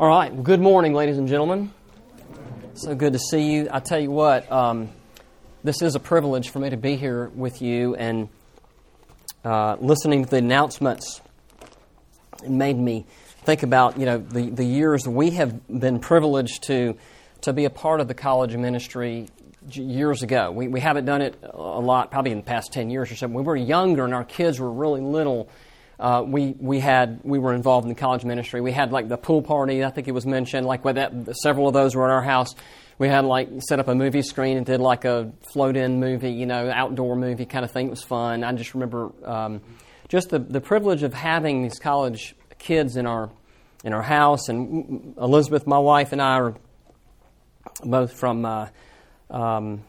All right. Well, good morning, ladies and gentlemen. So good to see you. I tell you what, um, this is a privilege for me to be here with you and uh, listening to the announcements. It made me think about you know the, the years we have been privileged to to be a part of the college ministry years ago. We, we haven't done it a lot, probably in the past 10 years or so. We were younger and our kids were really little, uh, we we had we were involved in the college ministry. We had like the pool party. I think it was mentioned. Like with that, several of those were in our house. We had like set up a movie screen and did like a float-in movie, you know, outdoor movie kind of thing. It was fun. I just remember um, just the the privilege of having these college kids in our in our house. And Elizabeth, my wife, and I are both from. Uh, um,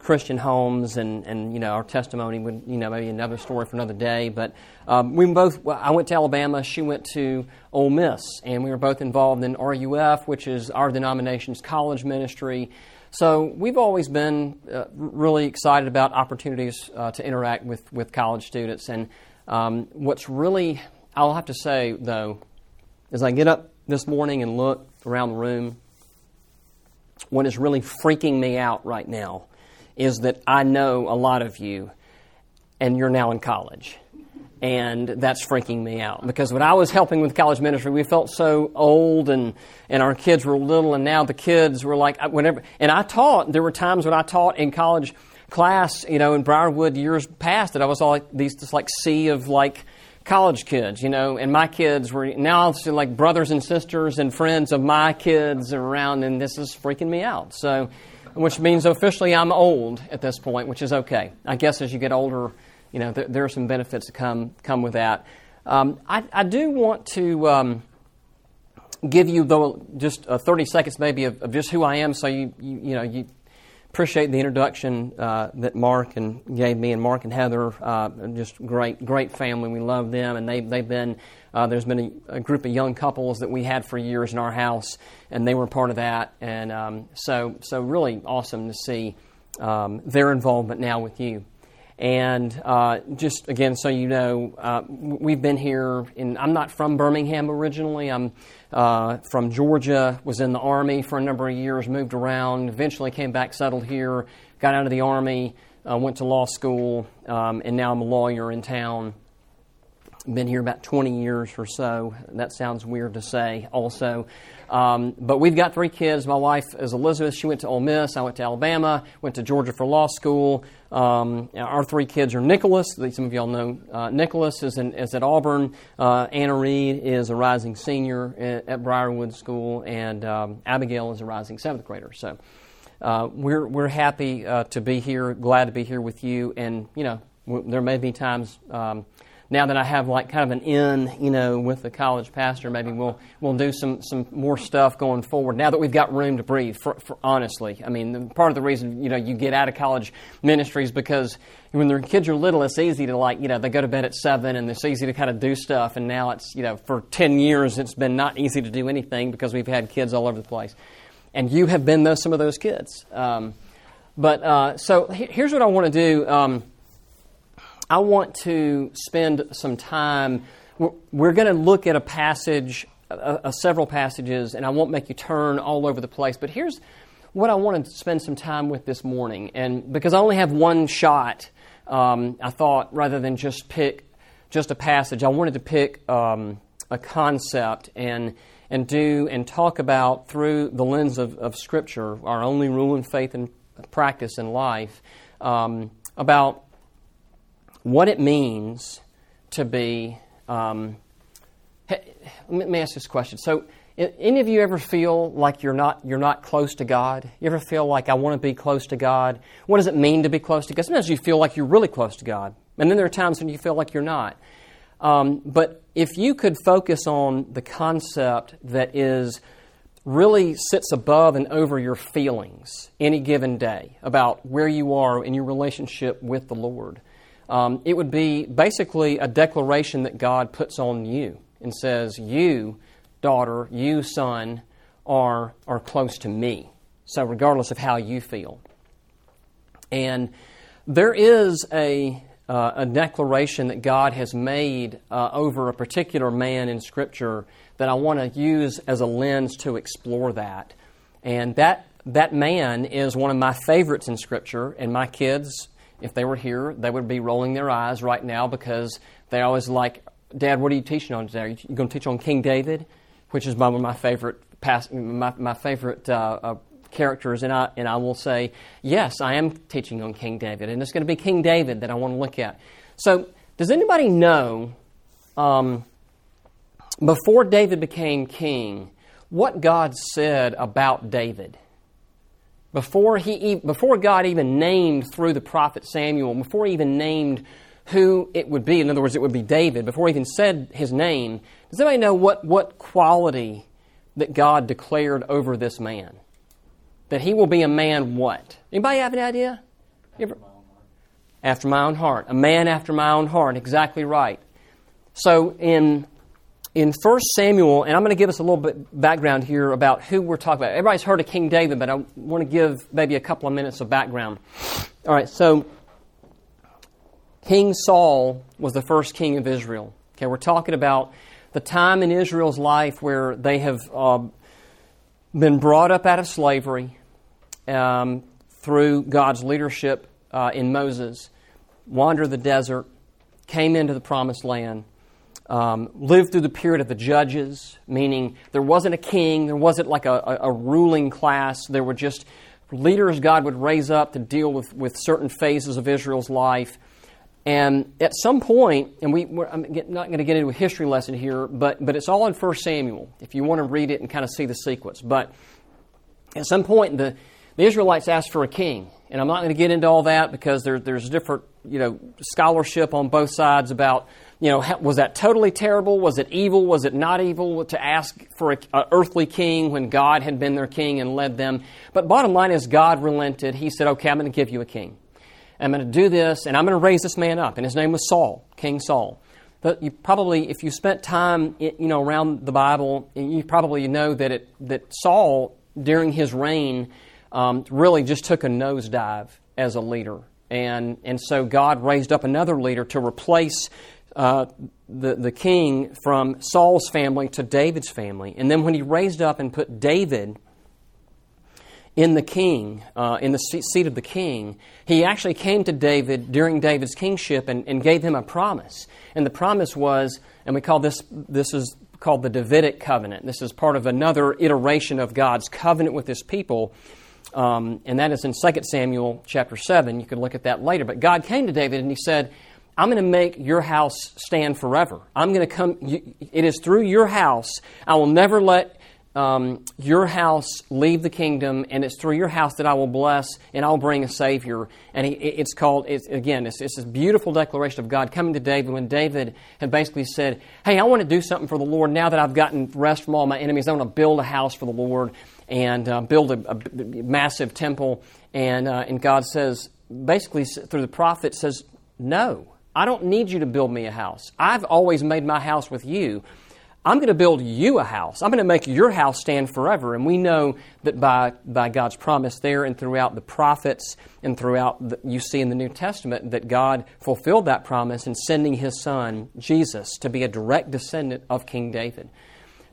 Christian homes, and, and you know our testimony would you know maybe another story for another day. But um, we both I went to Alabama, she went to Ole Miss, and we were both involved in RUF, which is our denomination's college ministry. So we've always been uh, really excited about opportunities uh, to interact with with college students. And um, what's really I'll have to say though, as I get up this morning and look around the room, what is really freaking me out right now is that I know a lot of you and you're now in college. And that's freaking me out because when I was helping with college ministry, we felt so old and, and our kids were little, and now the kids were like, uh, whenever, and I taught, there were times when I taught in college class, you know, in Briarwood years past that I was all like these, this like sea of like college kids, you know, and my kids were now like brothers and sisters and friends of my kids around, and this is freaking me out. So, which means officially I'm old at this point, which is okay. I guess as you get older, you know, there, there are some benefits that come come with that. Um, I, I, do want to um, give you though just uh, 30 seconds maybe of, of, just who I am, so you you, you know you appreciate the introduction uh, that Mark and gave me, and Mark and Heather, uh, just great, great family. We love them, and they, they've been. Uh, there's been a, a, group of young couples that we had for years in our house, and they were part of that, and um, so so really awesome to see um, their involvement now with you. And uh, just again, so you know, uh, we've been here. In, I'm not from Birmingham originally. I'm uh, from Georgia. Was in the army for a number of years. Moved around. Eventually came back, settled here. Got out of the army. Uh, went to law school, um, and now I'm a lawyer in town. Been here about 20 years or so. That sounds weird to say, also. Um, but we've got three kids. My wife is Elizabeth. She went to Ole Miss. I went to Alabama. Went to Georgia for law school. Um, our three kids are Nicholas. Some of y'all know uh, Nicholas is, in, is at Auburn. Uh, Anna Reed is a rising senior at, at Briarwood School, and um, Abigail is a rising seventh grader. So uh, we're we're happy uh, to be here. Glad to be here with you. And you know, w- there may be times. Now that I have like kind of an in, you know, with the college pastor, maybe we'll we'll do some some more stuff going forward. Now that we've got room to breathe, for, for honestly, I mean, part of the reason you know you get out of college ministries because when their kids are little, it's easy to like you know they go to bed at seven and it's easy to kind of do stuff. And now it's you know for ten years it's been not easy to do anything because we've had kids all over the place, and you have been those some of those kids. Um, but uh, so here's what I want to do. Um, I want to spend some time. We're going to look at a passage, several passages, and I won't make you turn all over the place. But here's what I wanted to spend some time with this morning. And because I only have one shot, um, I thought rather than just pick just a passage, I wanted to pick um, a concept and and do and talk about through the lens of, of Scripture, our only rule in faith and practice in life, um, about what it means to be. Um, let me ask this question. So, any of you ever feel like you're not you're not close to God? You ever feel like I want to be close to God? What does it mean to be close to God? Sometimes you feel like you're really close to God, and then there are times when you feel like you're not. Um, but if you could focus on the concept that is really sits above and over your feelings any given day about where you are in your relationship with the Lord, um, it would be basically a declaration that God puts on you and says, You, daughter, you, son, are, are close to me. So, regardless of how you feel. And there is a, uh, a declaration that God has made uh, over a particular man in Scripture that I want to use as a lens to explore that. And that, that man is one of my favorites in Scripture, and my kids, if they were here, they would be rolling their eyes right now because they always like, Dad, what are you teaching on today? Are you going to teach on King David? Which is one of my favorite, past, my, my favorite uh, uh characters, and I, and I will say, yes, I am teaching on King David, and it's going to be King David that I want to look at. So, does anybody know, um, before David became king, what God said about David? Before, he, before God even named through the prophet Samuel, before he even named who it would be, in other words, it would be David, before he even said his name, does anybody know what, what quality that God declared over this man? that he will be a man what? Anybody have any idea? After Ever? After my own heart. A man after my own heart. Exactly right. So in in 1 Samuel, and I'm going to give us a little bit background here about who we're talking about. Everybody's heard of King David, but I want to give maybe a couple of minutes of background. All right, so King Saul was the first king of Israel. Okay, we're talking about the time in Israel's life where they have uh, been brought up out of slavery um, through God's leadership uh, in Moses, wandered the desert, came into the promised land, um, lived through the period of the judges, meaning there wasn't a king, there wasn't like a, a, ruling class, there were just leaders God would raise up to deal with, with certain phases of Israel's life. And at some point, and we, I'm not going to get into a history lesson here, but, but it's all in 1 Samuel if you want to read it and kind of see the sequence. But at some point, the, the Israelites asked for a king. And I'm not going to get into all that because there, there's different, you know, scholarship on both sides about, you know, was that totally terrible? Was it evil? Was it not evil to ask for an earthly king when God had been their king and led them? But bottom line is God relented. He said, okay, I'm going to give you a king. I'm going to do this, and I'm going to raise this man up. And his name was Saul, King Saul. But you probably, if you spent time, you know, around the Bible, you probably know that it, that Saul, during his reign, um, really just took a nosedive as a leader. And, and so God raised up another leader to replace uh, the, the king from Saul's family to David's family. And then when he raised up and put David in the king, uh, in the seat of the king, he actually came to David during David's kingship and, and gave him a promise. And the promise was, and we call this, this is called the Davidic covenant. This is part of another iteration of God's covenant with his people um, and that is in 2 Samuel chapter 7. You can look at that later. But God came to David and he said, I'm going to make your house stand forever. I'm going to come, you, it is through your house. I will never let um, your house leave the kingdom, and it's through your house that I will bless, and I'll bring a Savior. And he, it's called, it's, again, it's, it's this beautiful declaration of God coming to David when David had basically said, Hey, I want to do something for the Lord now that I've gotten rest from all my enemies. I want to build a house for the Lord and uh, build a, a, massive temple. And, uh, and God says, basically through the prophet, says, No, I don't need you to build me a house. I've always made my house with you. I'm going to build you a house. I'm going to make your house stand forever. And we know that by, by God's promise there and throughout the prophets and throughout, the, you see in the New Testament, that God fulfilled that promise in sending his son, Jesus, to be a direct descendant of King David.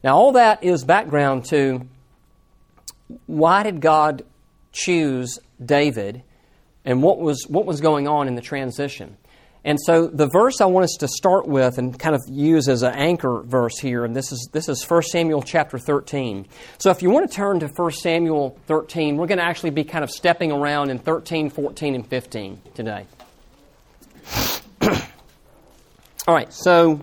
Now, all that is background to why did God choose David and what was, what was going on in the transition. And so the verse I want us to start with and kind of use as an anchor verse here, and this is, this is 1 Samuel chapter 13. So if you want to turn to 1 Samuel 13, we're going to actually be kind of stepping around in 13, 14, and 15 today. All right, so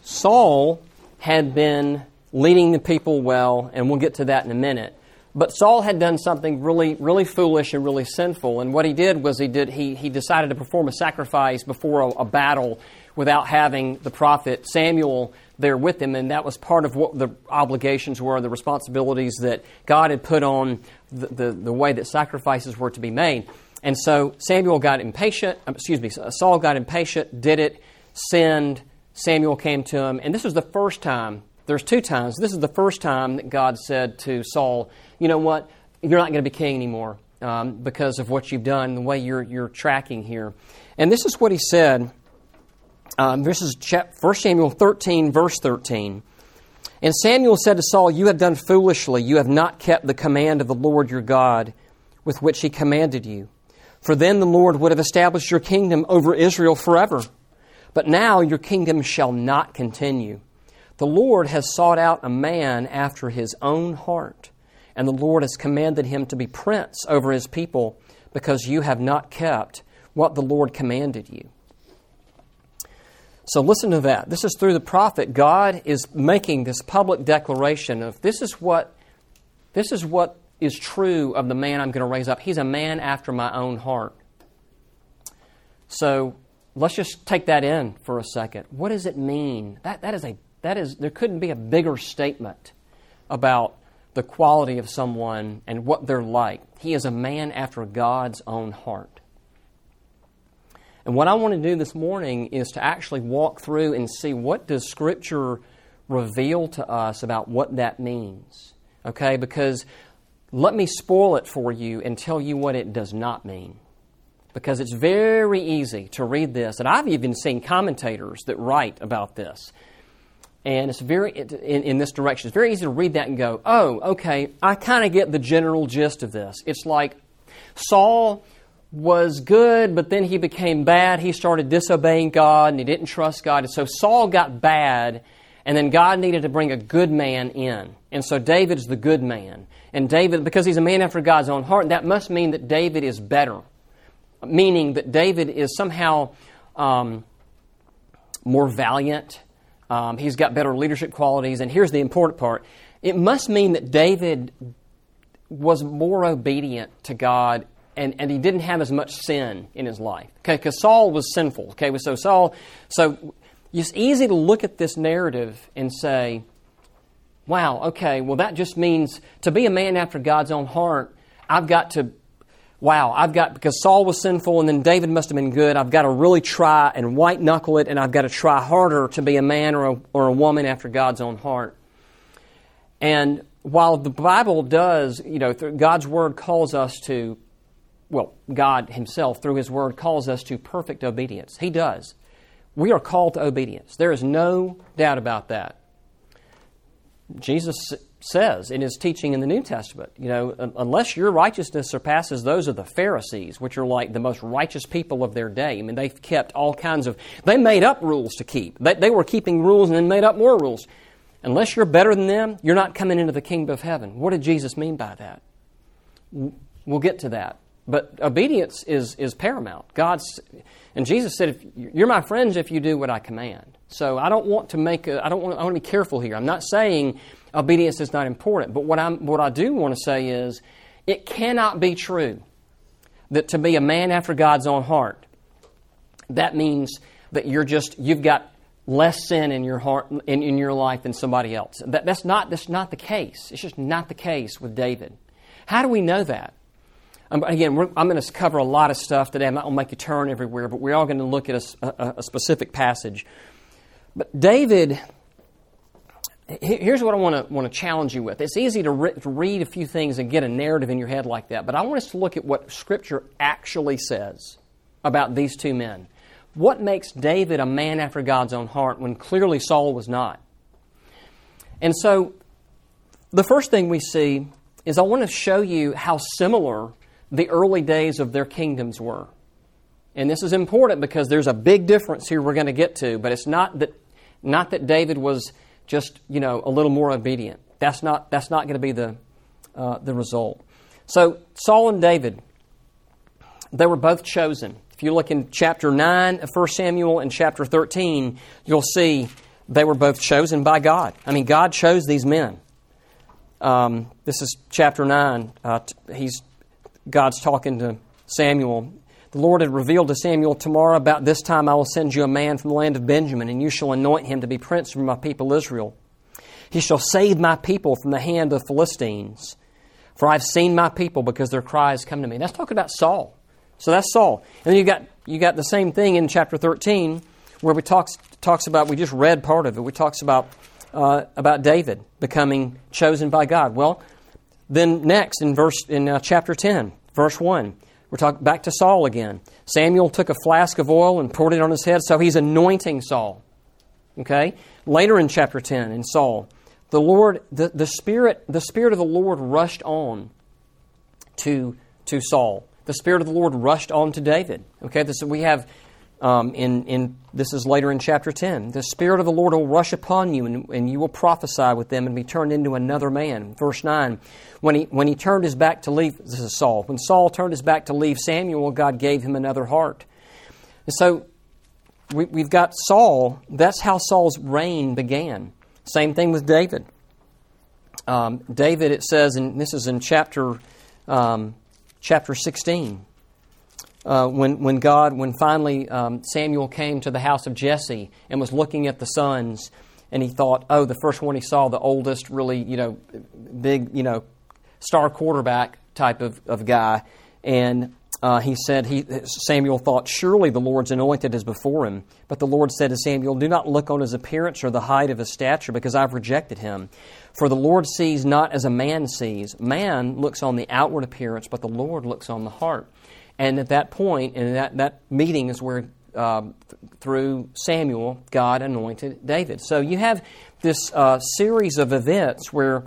Saul had been leading the people well, and we'll get to that in a minute. But Saul had done something really, really foolish and really sinful. And what he did was he did he, he decided to perform a sacrifice before a, a battle without having the prophet Samuel there with him, and that was part of what the obligations were, the responsibilities that God had put on the, the, the way that sacrifices were to be made. And so Samuel got impatient, um, excuse me, Saul got impatient, did it, sinned. Samuel came to him, and this was the first time there's two times. This is the first time that God said to Saul, You know what? You're not going to be king anymore. um, because of what you've done, the way you're, you're tracking here. And this is what he said. Um, this is 1 Samuel 13, verse 13. And Samuel said to Saul, You have done foolishly. You have not kept the command of the Lord your God with which he commanded you. For then the Lord would have established your kingdom over Israel forever. But now your kingdom shall not continue. The Lord has sought out a man after his own heart, and the Lord has commanded him to be prince over his people because you have not kept what the Lord commanded you. So listen to that. This is through the prophet. God is making this public declaration of this is what this is what is true of the man I'm going to raise up. He's a man after my own heart. So let's just take that in for a second. What does it mean? That, that is a that is there couldn't be a bigger statement about the quality of someone and what they're like. He is a man after God's own heart. And what I want to do this morning is to actually walk through and see what does Scripture reveal to us about what that means. Okay? Because let me spoil it for you and tell you what it does not mean. Because it's very easy to read this, and I've even seen commentators that write about this. And it's very, in, in this direction, it's very easy to read that and go, oh, okay, I kind of get the general gist of this. It's like Saul was good, but then he became bad. He started disobeying God and he didn't trust God. And so Saul got bad, and then God needed to bring a good man in. And so David's the good man. And David, because he's a man after God's own heart, that must mean that David is better. Meaning that David is somehow um, more valiant. Um, he's got better leadership qualities. And here's the important part it must mean that David was more obedient to God and, and he didn't have as much sin in his life. Okay, because Saul was sinful. Okay, so Saul, so it's easy to look at this narrative and say, wow, okay, well, that just means to be a man after God's own heart, I've got to, wow, I've got, because Saul was sinful and then David must have been good, I've got to really try and white knuckle it and I've got to try harder to be a man or a, or a woman after God's own heart. And while the Bible does, you know, God's Word calls us to well, God Himself, through His Word, calls us to perfect obedience. He does. We are called to obedience. There is no doubt about that. Jesus says in His teaching in the New Testament, you know, unless your righteousness surpasses those of the Pharisees, which are like the most righteous people of their day, I mean, they've kept all kinds of, they made up rules to keep. They, they were keeping rules and then made up more rules. Unless you're better than them, you're not coming into the kingdom of heaven. What did Jesus mean by that? We'll get to that. But obedience is, is paramount. God's, and Jesus said, if, You're my friends if you do what I command. So I don't want to make a, I don't want, I want to be careful here. I'm not saying obedience is not important, but what, I'm, what I do want to say is it cannot be true that to be a man after God's own heart, that means that you're just, you've got less sin in your heart in, in your life than somebody else. That, that's not that's not the case. It's just not the case with David. How do we know that? Um, again, I'm going to cover a lot of stuff today. I'm not going to make you turn everywhere, but we're all going to look at a, a, a specific passage. But David, here's what I want to, want to challenge you with. It's easy to, re- to read a few things and get a narrative in your head like that, but I want us to look at what Scripture actually says about these two men. What makes David a man after God's own heart when clearly Saul was not? And so, the first thing we see is I want to show you how similar the early days of their kingdoms were. And this is important because there's a big difference here we're going to get to, but it's not that, not that David was just, you know, a little more obedient. That's not, that's not going to be the, uh, the result. So, Saul and David, they were both chosen. If you look in chapter 9 of 1 Samuel and chapter 13, you'll see they were both chosen by God. I mean, God chose these men. Um, this is chapter 9. Uh, he's God's talking to Samuel. The Lord had revealed to Samuel, Tomorrow, about this time, I will send you a man from the land of Benjamin, and you shall anoint him to be prince for my people Israel. He shall save my people from the hand of the Philistines. For I've seen my people because their cries come to me. That's talking about Saul. So that's Saul. And then you got you got the same thing in chapter 13, where we talks talks about we just read part of it. We talks about uh, about David becoming chosen by God. Well, then next in verse in uh, chapter 10, Verse 1. We're talking back to Saul again. Samuel took a flask of oil and poured it on his head, so he's anointing Saul. Okay? Later in chapter 10, in Saul, the Lord, the, the Spirit, the Spirit of the Lord rushed on to, to Saul. The Spirit of the Lord rushed on to David. Okay, this, we have um, in, in this is later in chapter 10. The Spirit of the Lord will rush upon you, and, and you will prophesy with them and be turned into another man. Verse 9. When he, when he turned his back to leave, this is Saul. When Saul turned his back to leave Samuel, God gave him another heart. And so we, we've got Saul. That's how Saul's reign began. Same thing with David. Um, David, it says, and this is in chapter um, chapter 16 uh, when, when God, when finally um, Samuel came to the house of Jesse and was looking at the sons, and he thought, oh, the first one he saw, the oldest, really, you know, big, you know, star quarterback type of, of guy. And uh, he said, he, Samuel thought, surely the Lord's anointed is before him. But the Lord said to Samuel, Do not look on his appearance or the height of his stature, because I've rejected him. For the Lord sees not as a man sees. Man looks on the outward appearance, but the Lord looks on the heart. And at that point, and that, that meeting is where, th- through Samuel, God anointed David. So you have this uh, series of events where,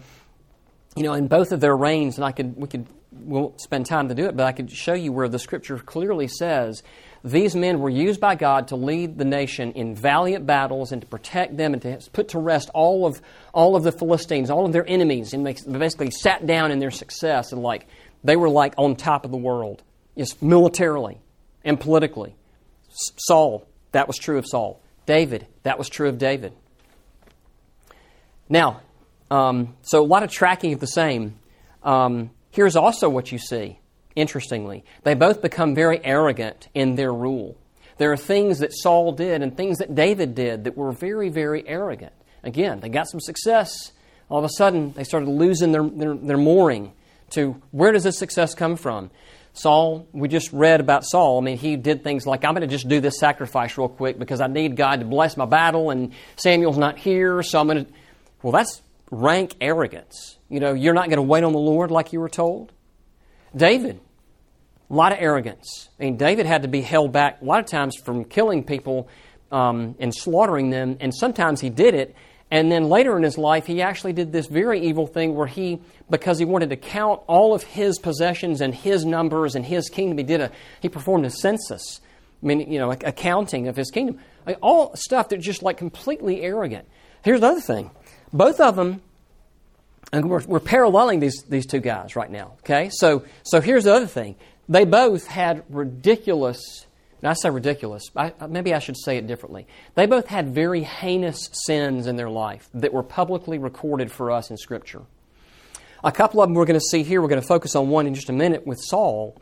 you know, in both of their reigns, and I could, we could, we won't spend time to do it, but I could show you where the scripture clearly says these men were used by God to lead the nation in valiant battles and to protect them and to put to rest all of all of the Philistines, all of their enemies, and they basically sat down in their success and like they were like on top of the world. Yes, militarily and politically. Saul, that was true of Saul. David, that was true of David. Now, um, so a lot of tracking of the same. Um, here's also what you see, interestingly. They both become very arrogant in their rule. There are things that Saul did and things that David did that were very, very arrogant. Again, they got some success. All of a sudden, they started losing their, their, their mooring to where does this success come from? Saul, we just read about Saul. I mean, he did things like, I'm going to just do this sacrifice real quick because I need God to bless my battle, and Samuel's not here, so I'm going to. Well, that's rank arrogance. You know, you're not going to wait on the Lord like you were told. David, a lot of arrogance. I mean, David had to be held back a lot of times from killing people um, and slaughtering them, and sometimes he did it, and then later in his life, he actually did this very evil thing where he, because he wanted to count all of his possessions and his numbers and his kingdom, he did a, he performed a census. I mean, you know, a, a counting of his kingdom. Like, all stuff that's just like completely arrogant. Here's the other thing. Both of them, and we're, we're paralleling these, these two guys right now, okay? So, so here's the other thing. They both had ridiculous and I say ridiculous. I, uh, maybe I should say it differently. They both had very heinous sins in their life that were publicly recorded for us in Scripture. A couple of them we're going to see here. We're going to focus on one in just a minute with Saul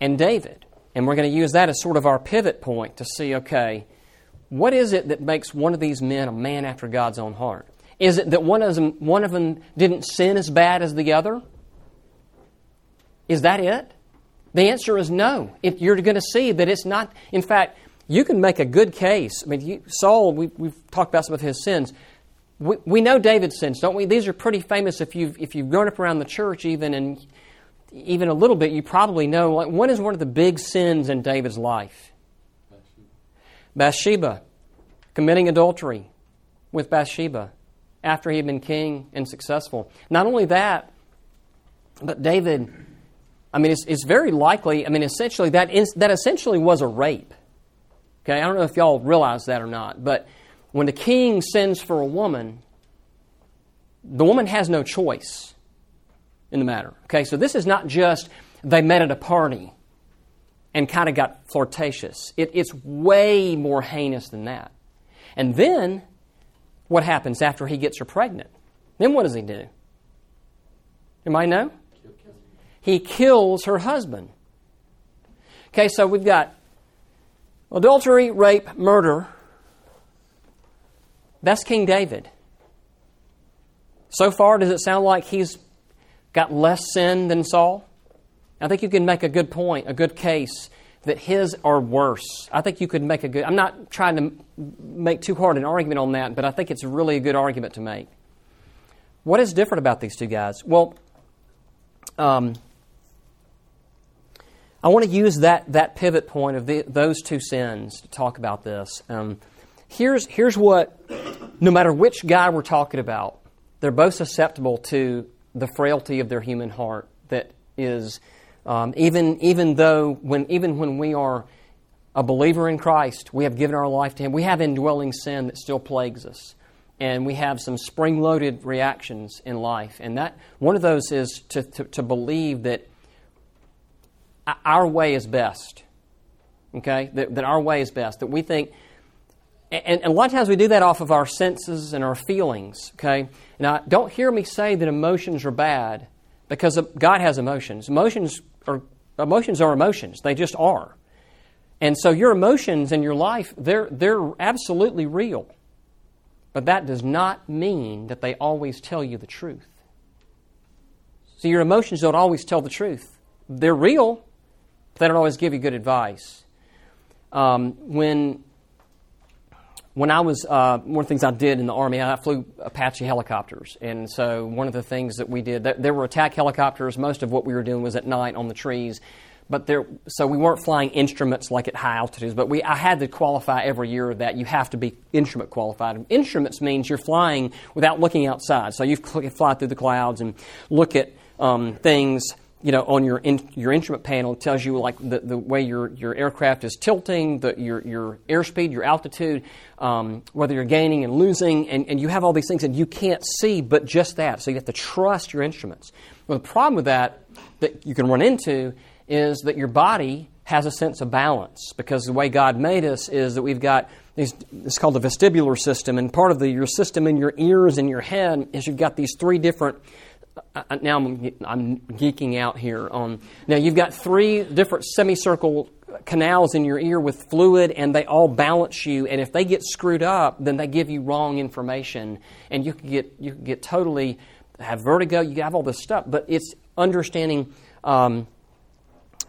and David. And we're going to use that as sort of our pivot point to see okay, what is it that makes one of these men a man after God's own heart? Is it that one of them, one of them didn't sin as bad as the other? Is that it? The answer is no. If you're going to see that it's not, in fact, you can make a good case. I mean, you, Saul, we, have talked about some of his sins. We, we know David's sins, don't we? These are pretty famous if you've, if you've grown up around the church even and even a little bit, you probably know. Like, what is one of the big sins in David's life? Bathsheba. Bathsheba. Committing adultery with Bathsheba after he had been king and successful. Not only that, but David I mean, it's, it's very likely, I mean, essentially, that, is, that essentially was a rape. Okay, I don't know if y'all realize that or not, but when the king sends for a woman, the woman has no choice in the matter. Okay, so this is not just they met at a party and kind of got flirtatious. It, it's way more heinous than that. And then, what happens after he gets her pregnant? Then what does he do? Anybody know? He kills her husband. Okay, so we've got adultery, rape, murder. That's King David. So far, does it sound like he's got less sin than Saul? I think you can make a good point, a good case that his are worse. I think you could make a good. I'm not trying to make too hard an argument on that, but I think it's really a good argument to make. What is different about these two guys? Well, um, I want to use that, that pivot point of the, those two sins to talk about this. Um, here's, here's what, no matter which guy we're talking about, they're both susceptible to the frailty of their human heart that is, um, even, even though, when, even when we are a believer in Christ, we have given our life to Him, we have indwelling sin that still plagues us. And we have some spring loaded reactions in life. And that one of those is to, to, to believe that our way is best. Okay? That, that our way is best. That we think, and, and, a lot of times we do that off of our senses and our feelings. Okay? Now, don't hear me say that emotions are bad because God has emotions. Emotions are, emotions are emotions, they just are. And so your emotions in your life, they're, they're absolutely real. But that does not mean that they always tell you the truth. So your emotions don't always tell the truth. They're real, they don't always give you good advice. Um, when when I was uh, one of the things I did in the army, I flew Apache helicopters, and so one of the things that we did there were attack helicopters. Most of what we were doing was at night on the trees, but there so we weren't flying instruments like at high altitudes. But we I had to qualify every year that you have to be instrument qualified. Instruments means you're flying without looking outside, so you fly through the clouds and look at um, things you know, on your in, your instrument panel, it tells you like the, the way your, your aircraft is tilting, the, your your airspeed, your altitude, um, whether you're gaining and losing, and, and you have all these things, and you can't see but just that. So you have to trust your instruments. Well, the problem with that that you can run into is that your body has a sense of balance because the way God made us is that we've got these, it's called the vestibular system, and part of the, your system in your ears and your head is you've got these three different now I'm, I'm geeking out here on. Now you've got three different semicircle canals in your ear with fluid, and they all balance you. And if they get screwed up, then they give you wrong information, and you can get you get totally have vertigo. You have all this stuff, but it's understanding, um,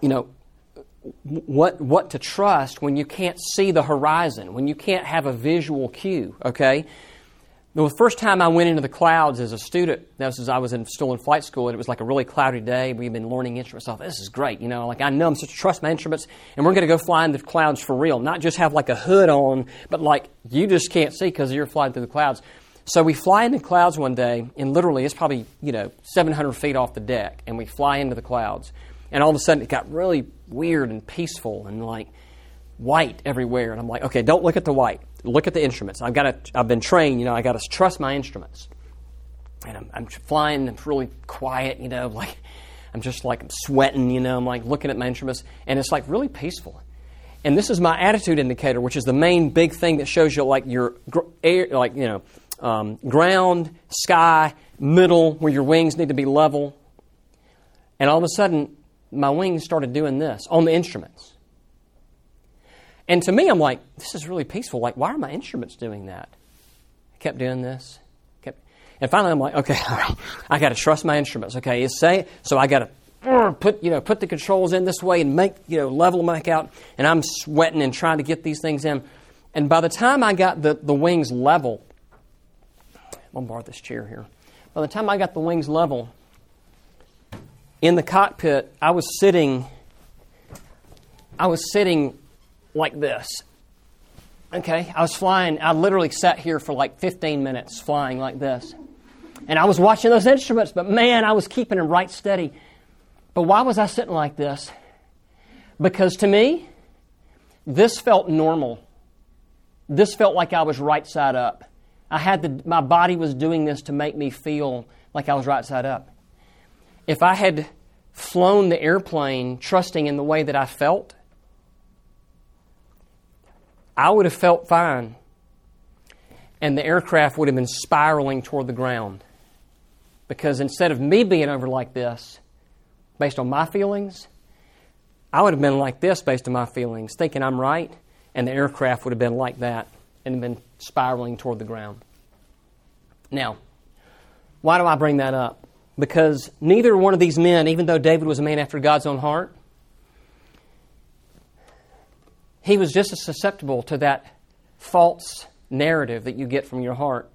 you know, what what to trust when you can't see the horizon, when you can't have a visual cue. Okay, the first time I went into the clouds as a student, that was as I was in, still in flight school, and it was like a really cloudy day. We've been learning instruments. I thought, this is great. You know, like I know I'm supposed to trust my instruments, and we're going to go fly in the clouds for real. Not just have like a hood on, but like you just can't see because you're flying through the clouds. So we fly into the clouds one day, and literally it's probably, you know, 700 feet off the deck, and we fly into the clouds. And all of a sudden it got really weird and peaceful and like white everywhere. And I'm like, okay, don't look at the white look at the instruments. I've got to, I've been trained, you know, I got to trust my instruments. And I'm, I'm flying, I'm really quiet, you know, like I'm just like sweating, you know, I'm like looking at my instruments, and it's like really peaceful. And this is my attitude indicator, which is the main big thing that shows you like your air, like you know, um, ground, sky, middle, where your wings need to be level. And all of a sudden, my wings started doing this on the instruments. And to me, I'm like, this is really peaceful. Like, why are my instruments doing that? I kept doing this. Kept, and finally, I'm like, okay, all right, I got to trust my instruments. Okay, it's say so. I got to uh, put you know put the controls in this way and make you know level them back out. And I'm sweating and trying to get these things in. And by the time I got the, the wings level, I'll borrow this chair here. By the time I got the wings level in the cockpit, I was sitting. I was sitting like this. Okay, I was flying, I literally sat here for like 15 minutes flying like this. And I was watching those instruments, but man, I was keeping them right steady. But why was I sitting like this? Because to me, this felt normal. This felt like I was right side up. I had the, my body was doing this to make me feel like I was right side up. If I had flown the airplane trusting in the way that I felt, I would have felt fine. And the aircraft would have been spiraling toward the ground. Because instead of me being over like this, based on my feelings, I would have been like this based on my feelings, thinking I'm right, and the aircraft would have been like that and been spiraling toward the ground. Now, why do I bring that up? Because neither one of these men, even though David was a man after God's own heart, he was just as susceptible to that false narrative that you get from your heart.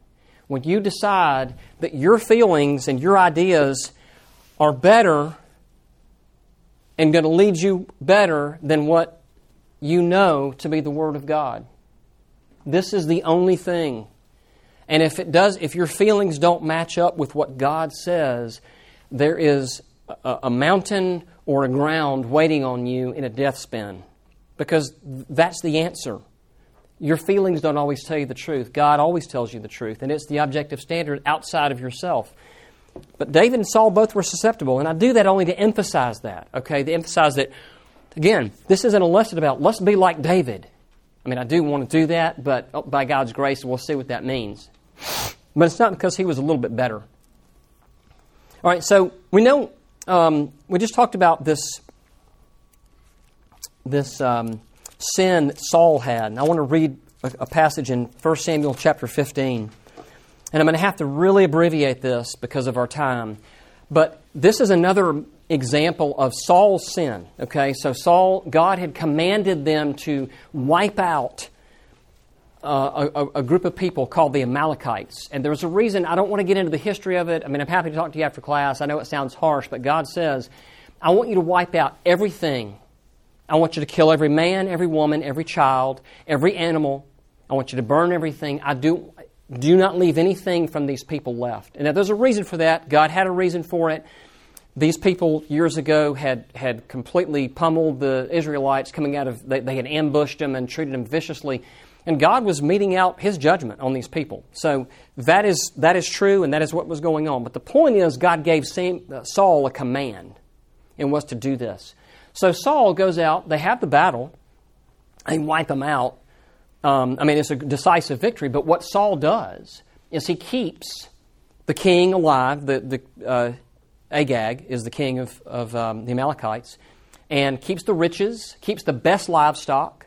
When you decide that your feelings and your ideas are better and going to lead you better than what you know to be the Word of God. This is the only thing. And if it does, if your feelings don't match up with what God says, there is a, a mountain or a ground waiting on you in a death spin. Because that's the answer. Your feelings don't always tell you the truth. God always tells you the truth, and it's the objective standard outside of yourself. But David and Saul both were susceptible, and I do that only to emphasize that, okay? To emphasize that, again, this isn't a lesson about let's be like David. I mean, I do want to do that, but oh, by God's grace, we'll see what that means. But it's not because he was a little bit better. All right, so we know, um, we just talked about this, this um, sin Saul had. And I want to read a, a passage in 1 Samuel chapter 15. And I'm going to have to really abbreviate this because of our time. But this is another example of Saul's sin. Okay, so Saul, God had commanded them to wipe out uh, a, a, group of people called the Amalekites. And there's a reason, I don't want to get into the history of it. I mean, I'm happy to talk to you after class. I know it sounds harsh, but God says, I want you to wipe out everything I want you to kill every man, every woman, every child, every animal. I want you to burn everything. I do, do not leave anything from these people left. And now there's a reason for that. God had a reason for it. These people years ago had, had completely pummeled the Israelites coming out of, they, they had ambushed them and treated them viciously. And God was meting out his judgment on these people. So that is, that is true, and that is what was going on. But the point is, God gave uh, Saul a command and was to do this. So Saul goes out, they have the battle, they wipe them out. Um, I mean, it's a decisive victory, but what Saul does is he keeps the king alive. The, the uh, Agag is the king of, of um, the Amalekites, and keeps the riches, keeps the best livestock.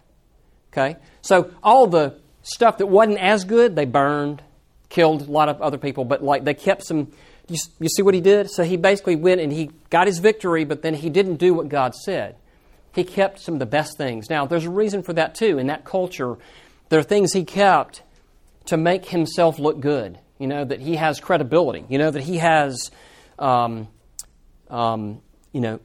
Okay? So all the stuff that wasn't as good, they burned, killed a lot of other people, but like they kept some you, you see what he did? So he basically went and he got his victory, but then he didn't do what God said. He kept some of the best things. Now, there's a reason for that too. In that culture, there are things he kept to make himself look good. You know, that he has credibility. You know, that he has, um, um, you know,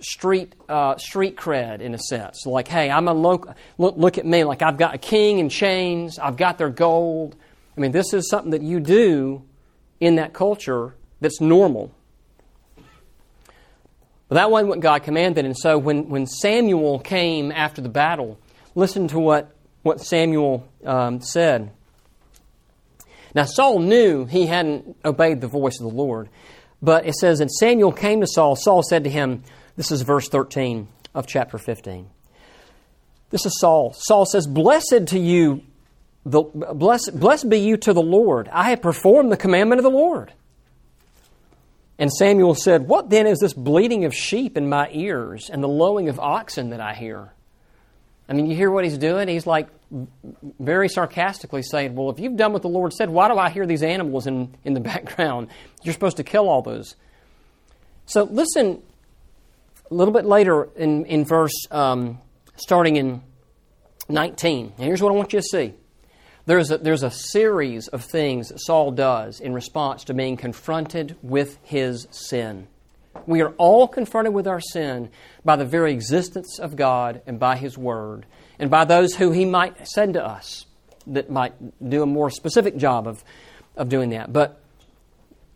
street uh, street cred in a sense. Like, hey, I'm a local. Look, look at me. Like I've got a king in chains. I've got their gold. I mean, this is something that you do in that culture that's normal. But that wasn't what God commanded. And so when, when Samuel came after the battle, listen to what, what Samuel um, said. Now, Saul knew he hadn't obeyed the voice of the Lord. But it says, And Samuel came to Saul. Saul said to him, This is verse 13 of chapter 15. This is Saul. Saul says, Blessed to you the, blessed, blessed be you to the Lord. I have performed the commandment of the Lord. And Samuel said, What then is this bleating of sheep in my ears and the lowing of oxen that I hear? I mean, you hear what he's doing? He's like very sarcastically saying, Well, if you've done what the Lord said, why do I hear these animals in, in the background? You're supposed to kill all those. So listen a little bit later in, in verse, um, starting in 19. And here's what I want you to see. There's a, there's a series of things that Saul does in response to being confronted with his sin. We are all confronted with our sin by the very existence of God and by His Word, and by those who He might send to us that might do a more specific job of, of doing that. But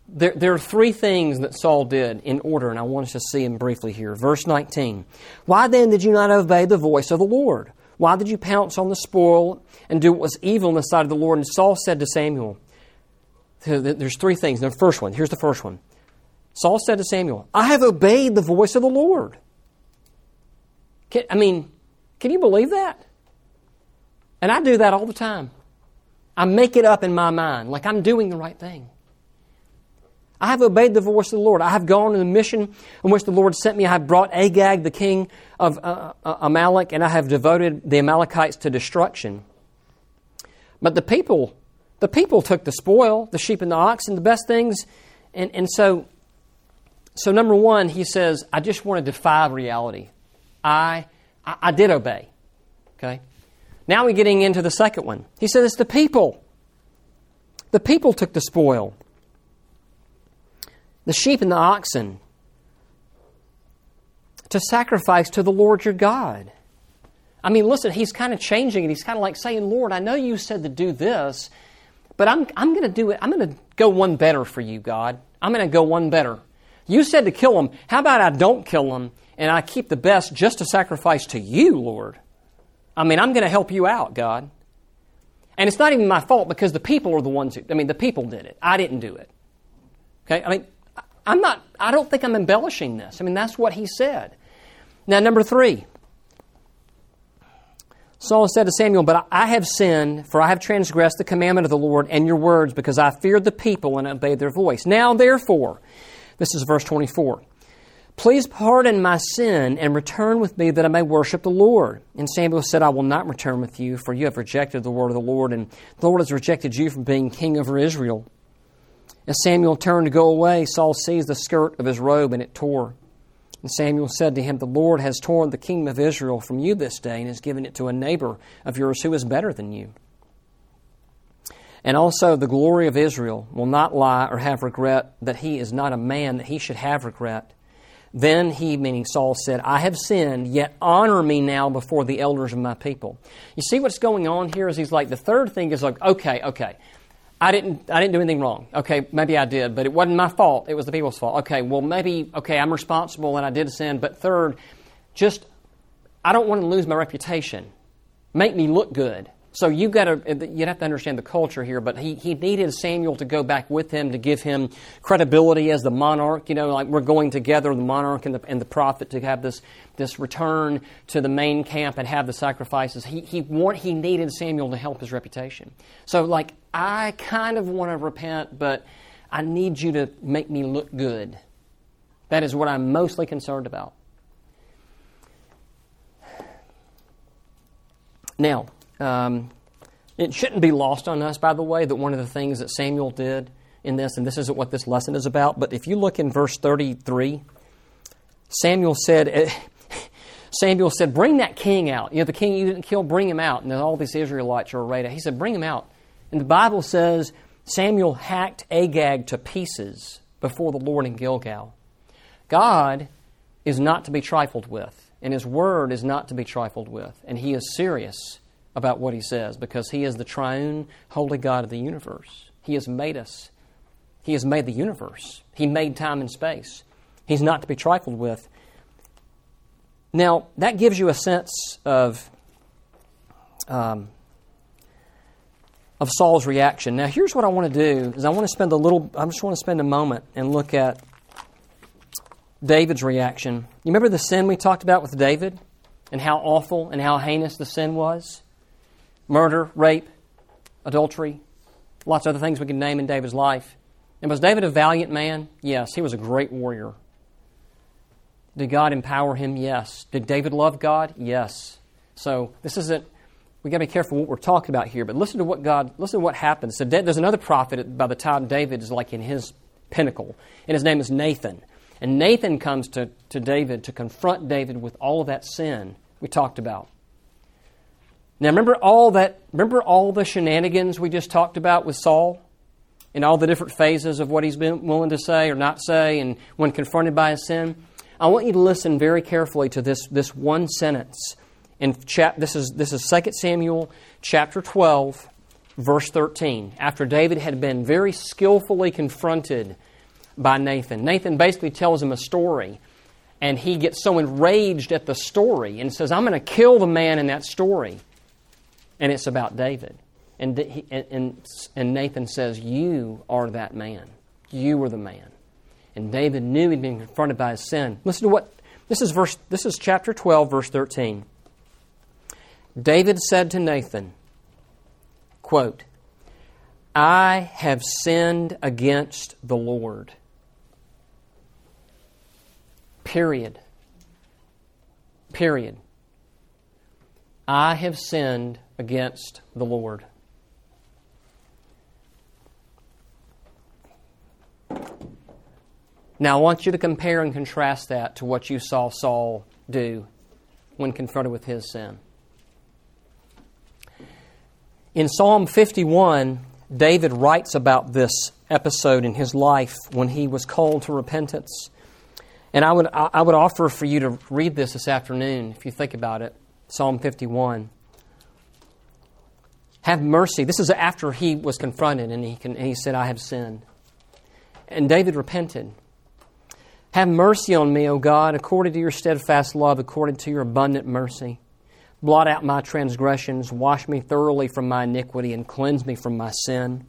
there, there are three things that Saul did in order, and I want us to see them briefly here. Verse 19 Why then did you not obey the voice of the Lord? Why did you pounce on the spoil and do what was evil in the sight of the Lord? And Saul said to Samuel, There's three things. The first one, here's the first one. Saul said to Samuel, I have obeyed the voice of the Lord. Can, I mean, can you believe that? And I do that all the time. I make it up in my mind like I'm doing the right thing. I have obeyed the voice of the Lord. I have gone in the mission in which the Lord sent me. I have brought Agag, the king of uh, uh, Amalek, and I have devoted the Amalekites to destruction. But the people, the people took the spoil, the sheep and the oxen, the best things. And, and so, so number one, he says, I just want to defy reality. I, I, I did obey. Okay? Now we're getting into the second one. He says, it's the people. The people took the spoil the sheep and the oxen to sacrifice to the Lord your God. I mean, listen, he's kind of changing it. He's kind of like saying, Lord, I know you said to do this, but I'm, I'm going to do it. I'm going to go one better for you, God. I'm going to go one better. You said to kill them. How about I don't kill them and I keep the best just to sacrifice to you, Lord? I mean, I'm going to help you out, God. And it's not even my fault because the people are the ones who, I mean, the people did it. I didn't do it. Okay? I mean, I'm not, I don't think I'm embellishing this. I mean, that's what he said. Now, number three. Saul said to Samuel, But I have sinned, for I have transgressed the commandment of the Lord and your words, because I feared the people and obeyed their voice. Now, therefore, this is verse 24. Please pardon my sin and return with me that I may worship the Lord. And Samuel said, I will not return with you, for you have rejected the word of the Lord, and the Lord has rejected you from being king over Israel. As Samuel turned to go away, Saul seized the skirt of his robe, and it tore. And Samuel said to him, The Lord has torn the kingdom of Israel from you this day and has given it to a neighbor of yours who is better than you. And also, the glory of Israel will not lie or have regret that he is not a man that he should have regret. Then he, meaning Saul, said, I have sinned, yet honor me now before the elders of my people. You see what's going on here is he's like, the third thing is like, okay, okay, I didn't, I didn't do anything wrong. Okay, maybe I did, but it wasn't my fault. It was the people's fault. Okay, well, maybe, okay, I'm responsible and I did sin. But third, just, I don't want to lose my reputation. Make me look good. So you got to uh, you'd have to understand the culture here, but he, he needed Samuel to go back with him to give him credibility as the monarch. You know, like we're going together, the monarch and the, and the prophet, to have this this return to the main camp and have the sacrifices. He he want, he needed Samuel to help his reputation. So like I kind of want to repent, but I need you to make me look good. That is what I'm mostly concerned about. Now. Um, it shouldn't be lost on us, by the way, that one of the things that Samuel did in this, and this isn't what this lesson is about, but if you look in verse 33, Samuel said, eh, Samuel said, Bring that king out. You know, the king you didn't kill, bring him out. And all these Israelites are arrayed. He said, Bring him out. And the Bible says Samuel hacked Agag to pieces before the Lord in Gilgal. God is not to be trifled with, and his word is not to be trifled with, and he is serious about what he says because he is the triune, holy God of the universe. He has made us. He has made the universe. He made time and space. He's not to be trifled with. Now, that gives you a sense of, um, of Saul's reaction. Now, here's what I want to do is I want to spend a little, I just want to spend a moment and look at David's reaction. You remember the sin we talked about with David and how awful and how heinous the sin was? Murder, rape, adultery, lots of other things we can name in David's life. And was David a valiant man? Yes. He was a great warrior. Did God empower him? Yes. Did David love God? Yes. So this isn't. We got to be careful what we're talking about here. But listen to what God. Listen to what happens. So there's another prophet by the time David is like in his pinnacle, and his name is Nathan. And Nathan comes to, to David to confront David with all of that sin we talked about. Now remember all that remember all the shenanigans we just talked about with Saul? And all the different phases of what he's been willing to say or not say and when confronted by his sin? I want you to listen very carefully to this, this one sentence. In chap, this is this is 2 Samuel chapter 12, verse 13. After David had been very skillfully confronted by Nathan. Nathan basically tells him a story and he gets so enraged at the story and says, I'm going to kill the man in that story and it's about David. And, he, and, and Nathan says, You are that man. You are the man. And David knew he'd been confronted by his sin. Listen to what this is verse this is chapter 12 verse 13. David said to Nathan, quote, I have sinned against the Lord. Period. Period. I have sinned against the Lord. Now, I want you to compare and contrast that to what you saw Saul do when confronted with his sin. In Psalm 51, David writes about this episode in his life when he was called to repentance. And I would, I would offer for you to read this this afternoon, if you think about it Psalm 51. Have mercy. This is after he was confronted and he, can, and he said, I have sinned. And David repented. Have mercy on me, O God, according to your steadfast love, according to your abundant mercy. Blot out my transgressions, wash me thoroughly from my iniquity, and cleanse me from my sin.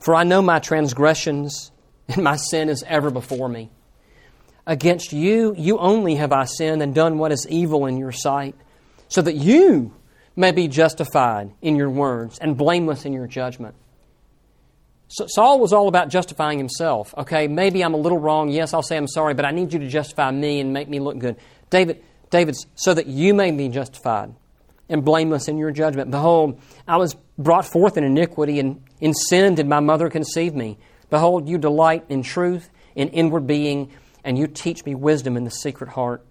For I know my transgressions, and my sin is ever before me. Against you, you only have I sinned and done what is evil in your sight, so that you may be justified in your words and blameless in your judgment. So Saul was all about justifying himself. Okay, maybe I'm a little wrong. Yes, I'll say I'm sorry, but I need you to justify me and make me look good. David, David's so that you may be justified and blameless in your judgment. Behold, I was brought forth in iniquity, and in sin did my mother conceive me. Behold, you delight in truth, in inward being, and you teach me wisdom in the secret heart.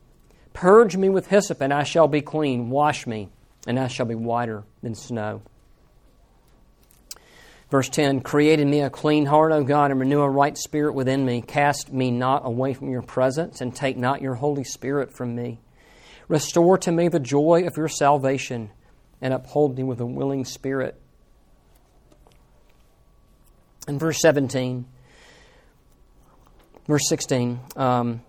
Purge me with hyssop, and I shall be clean. Wash me, and I shall be whiter than snow. Verse 10 Create in me a clean heart, O God, and renew a right spirit within me. Cast me not away from your presence, and take not your Holy Spirit from me. Restore to me the joy of your salvation, and uphold me with a willing spirit. In verse 17, verse 16, um,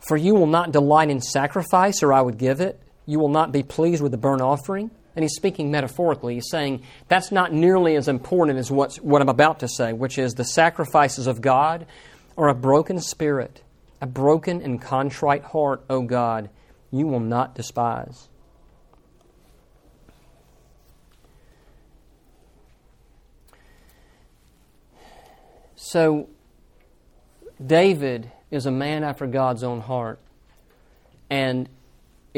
For you will not delight in sacrifice, or I would give it. You will not be pleased with the burnt offering. And he's speaking metaphorically. He's saying that's not nearly as important as what's, what I'm about to say, which is the sacrifices of God or a broken spirit, a broken and contrite heart, O God, you will not despise. So, David is a man after God's own heart. And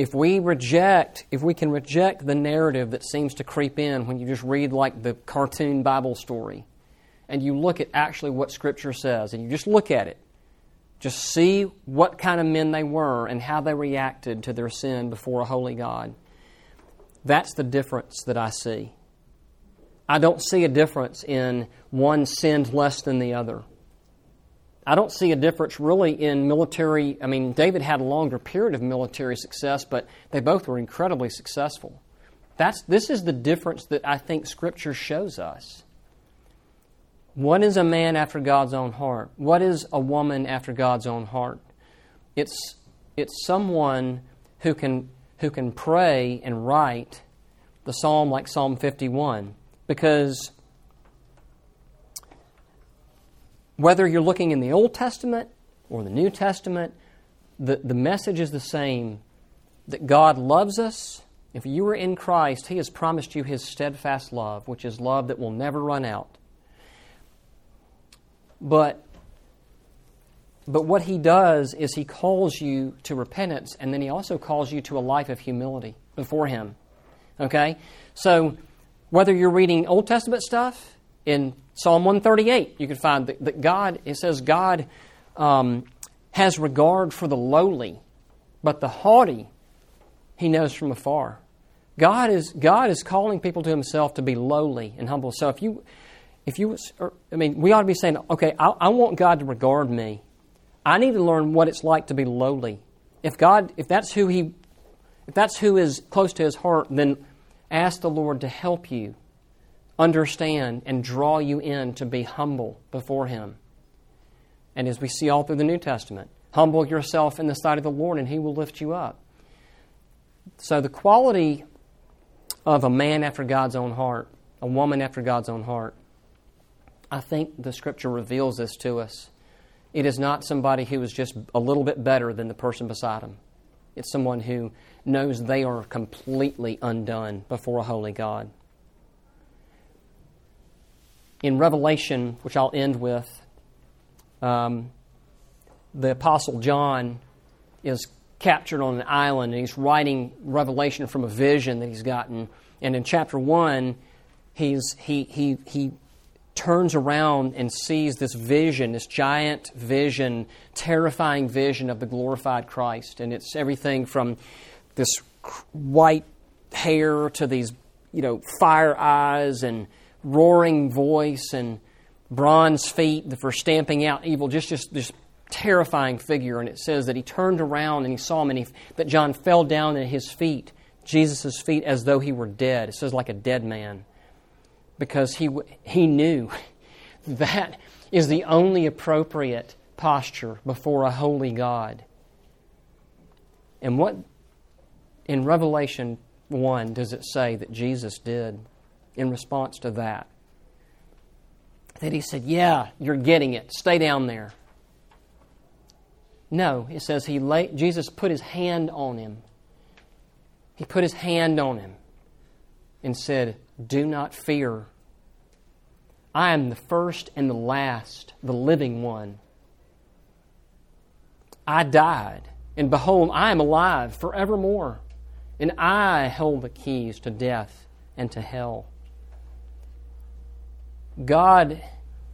if we reject, if we can reject the narrative that seems to creep in when you just read like the cartoon Bible story, and you look at actually what Scripture says, and you just look at it, just see what kind of men they were and how they reacted to their sin before a holy God. That's the difference that I see. I don't see a difference in one sinned less than the other. I don't see a difference really in military. I mean, David had a longer period of military success, but they both were incredibly successful. That's, this is the difference that I think Scripture shows us. What is a man after God's own heart? What is a woman after God's own heart? It's, it's someone who can, who can pray and write the psalm like Psalm 51. Because whether you're looking in the Old Testament or the New Testament, the, the message is the same that God loves us. If you are in Christ, He has promised you His steadfast love, which is love that will never run out. But but what he does is he calls you to repentance and then he also calls you to a life of humility before him. Okay? So whether you're reading Old Testament stuff, in Psalm 138, you can find that, that God, it says, God um, has regard for the lowly, but the haughty he knows from afar. God is, God is calling people to himself to be lowly and humble. So if you, if you, I mean, we ought to be saying, okay, I, I want God to regard me. I need to learn what it's like to be lowly. If God, if that's who He, if that's who is close to His heart, then ask the Lord to help you understand and draw you in to be humble before Him. And as we see all through the New Testament, humble yourself in the sight of the Lord and He will lift you up. So the quality of a man after God's own heart, a woman after God's own heart, I think the scripture reveals this to us. It is not somebody who is just a little bit better than the person beside them. It's someone who knows they are completely undone before a holy God. In Revelation, which I'll end with, um, the Apostle John is captured on an island and he's writing Revelation from a vision that he's gotten. And in chapter 1, he's, he, he, he turns around and sees this vision, this giant vision, terrifying vision of the glorified Christ. And it's everything from this white hair to these, you know, fire eyes and roaring voice and bronze feet for stamping out evil. Just, just, just terrifying figure, and it says that he turned around and he saw him, and he, that John fell down at his feet, Jesus' feet, as though he were dead. It says, like a dead man. Because he, he knew that is the only appropriate posture before a holy God. And what in Revelation 1 does it say that Jesus did in response to that? That he said, Yeah, you're getting it. Stay down there. No, it says he lay, Jesus put his hand on him. He put his hand on him and said, Do not fear. I am the first and the last, the living one. I died, and behold, I am alive forevermore, and I hold the keys to death and to hell. God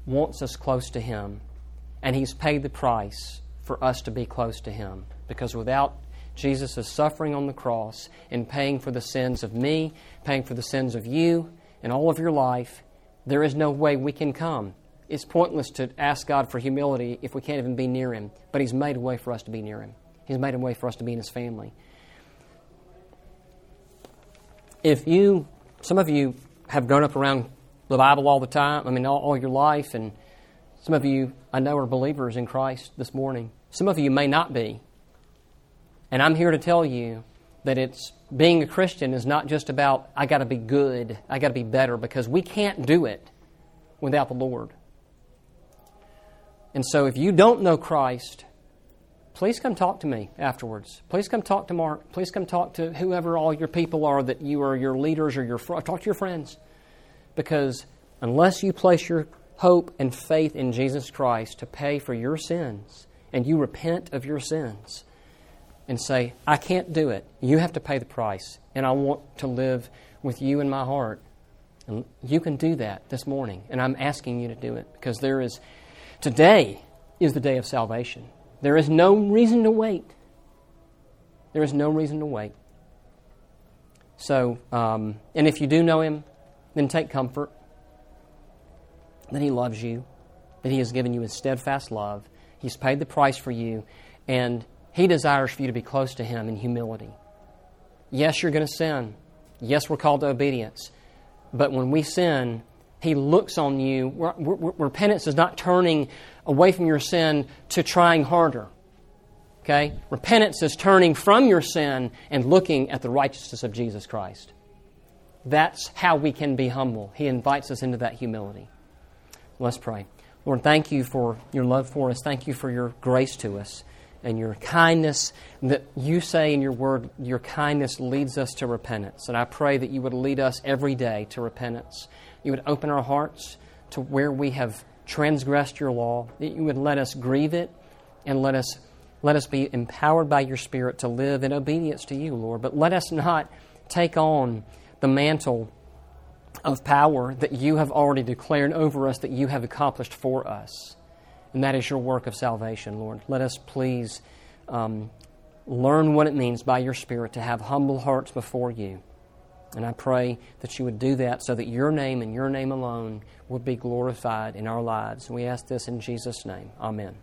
wants us close to Him, and He's paid the price for us to be close to Him. Because without Jesus' suffering on the cross and paying for the sins of me, paying for the sins of you, and all of your life, there is no way we can come. It's pointless to ask God for humility if we can't even be near Him. But He's made a way for us to be near Him, He's made a way for us to be in His family. If you, some of you have grown up around the Bible all the time, I mean, all, all your life, and some of you I know are believers in Christ this morning. Some of you may not be. And I'm here to tell you that it's being a Christian is not just about I got to be good, I got to be better because we can't do it without the Lord. And so if you don't know Christ, please come talk to me afterwards. Please come talk to Mark. Please come talk to whoever all your people are that you are your leaders or your talk to your friends. Because unless you place your hope and faith in Jesus Christ to pay for your sins and you repent of your sins, and say, I can't do it. You have to pay the price, and I want to live with you in my heart. And you can do that this morning, and I'm asking you to do it because there is, today is the day of salvation. There is no reason to wait. There is no reason to wait. So, um, and if you do know Him, then take comfort that He loves you, that He has given you His steadfast love. He's paid the price for you, and he desires for you to be close to Him in humility. Yes, you're going to sin. Yes, we're called to obedience. But when we sin, He looks on you. Repentance is not turning away from your sin to trying harder. Okay? Repentance is turning from your sin and looking at the righteousness of Jesus Christ. That's how we can be humble. He invites us into that humility. Let's pray. Lord, thank you for your love for us. Thank you for your grace to us and your kindness that you say in your word, your kindness leads us to repentance. And I pray that you would lead us every day to repentance. You would open our hearts to where we have transgressed your law, that you would let us grieve it and let us let us be empowered by your spirit to live in obedience to you, Lord. But let us not take on the mantle of power that you have already declared over us that you have accomplished for us and that is your work of salvation, Lord. Let us please um, learn what it means by your Spirit to have humble hearts before you. And I pray that you would do that so that your name and your name alone would be glorified in our lives. And we ask this in Jesus' name. Amen.